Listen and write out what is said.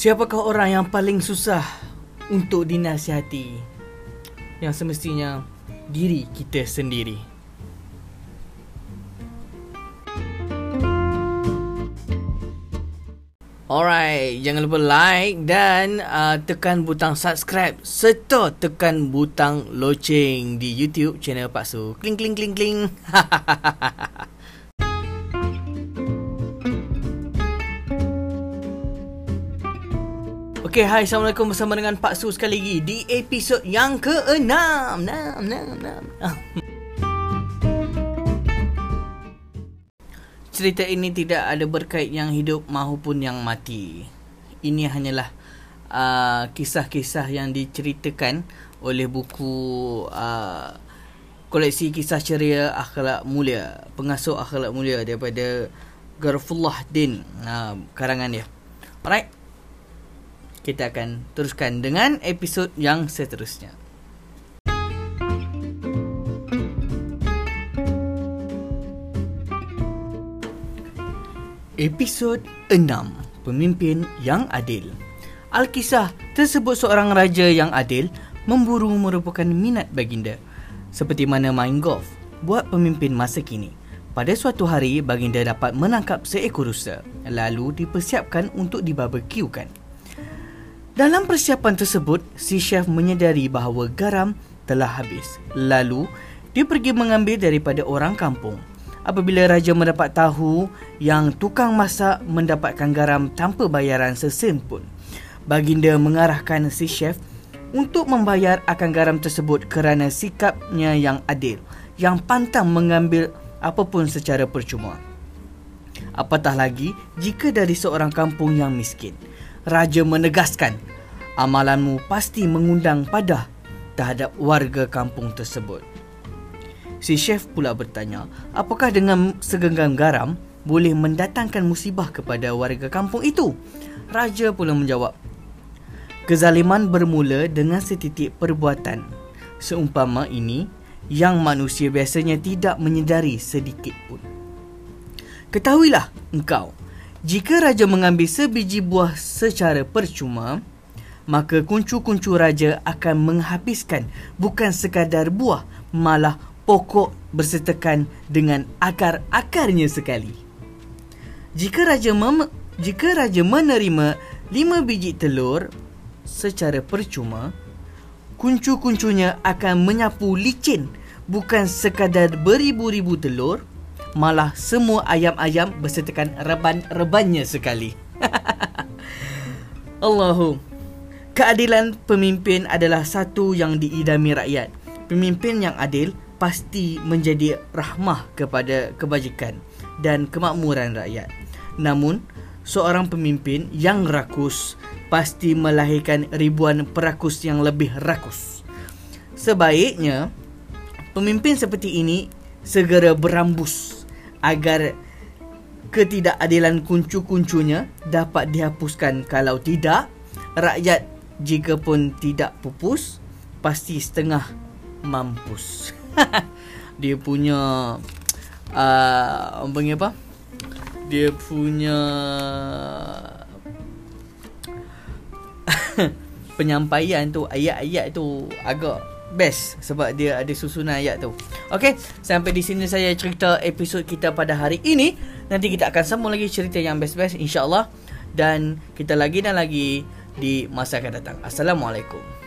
Siapakah orang yang paling susah untuk dinasihati? Yang semestinya diri kita sendiri. Alright, jangan lupa like dan uh, tekan butang subscribe serta tekan butang loceng di YouTube channel Pak Su. Kling kling kling kling. Okay, hai, Assalamualaikum bersama dengan Pak Su sekali lagi di episod yang ke-6. 6, 6, 6. cerita ini tidak ada berkait yang hidup maupun yang mati. Ini hanyalah uh, kisah-kisah yang diceritakan oleh buku uh, koleksi kisah ceria akhlak mulia, pengasuh akhlak mulia daripada Garfullah Din uh, karangan dia. Alright. Kita akan teruskan dengan episod yang seterusnya. Episod 6 Pemimpin yang Adil Alkisah tersebut seorang raja yang adil memburu merupakan minat baginda seperti mana main golf buat pemimpin masa kini. Pada suatu hari baginda dapat menangkap seekor rusa lalu dipersiapkan untuk dibarbecuekan. Dalam persiapan tersebut si chef menyedari bahawa garam telah habis. Lalu dia pergi mengambil daripada orang kampung apabila raja mendapat tahu yang tukang masak mendapatkan garam tanpa bayaran sesen pun. Baginda mengarahkan si chef untuk membayar akan garam tersebut kerana sikapnya yang adil, yang pantang mengambil apapun secara percuma. Apatah lagi jika dari seorang kampung yang miskin. Raja menegaskan, amalanmu pasti mengundang pada terhadap warga kampung tersebut. Si chef pula bertanya, apakah dengan segenggam garam boleh mendatangkan musibah kepada warga kampung itu? Raja pula menjawab, kezaliman bermula dengan setitik perbuatan. Seumpama ini, yang manusia biasanya tidak menyedari sedikit pun. Ketahuilah engkau, jika raja mengambil sebiji buah secara percuma, maka kuncu-kuncu raja akan menghabiskan bukan sekadar buah, malah pokok bersertakan dengan akar-akarnya sekali. Jika raja mem- jika raja menerima lima biji telur secara percuma, kuncu-kuncunya akan menyapu licin bukan sekadar beribu-ribu telur, malah semua ayam-ayam bersertakan reban-rebannya sekali. Allahu. Keadilan pemimpin adalah satu yang diidami rakyat. Pemimpin yang adil pasti menjadi rahmah kepada kebajikan dan kemakmuran rakyat. Namun, seorang pemimpin yang rakus pasti melahirkan ribuan perakus yang lebih rakus. Sebaiknya, pemimpin seperti ini segera berambus agar ketidakadilan kuncu-kuncunya dapat dihapuskan. Kalau tidak, rakyat jika pun tidak pupus, pasti setengah mampus. dia punya uh, apa apa? Dia punya penyampaian tu ayat-ayat tu agak best sebab dia ada susunan ayat tu. Okey, sampai di sini saya cerita episod kita pada hari ini. Nanti kita akan sambung lagi cerita yang best-best insya-Allah dan kita lagi dan lagi di masa akan datang. Assalamualaikum.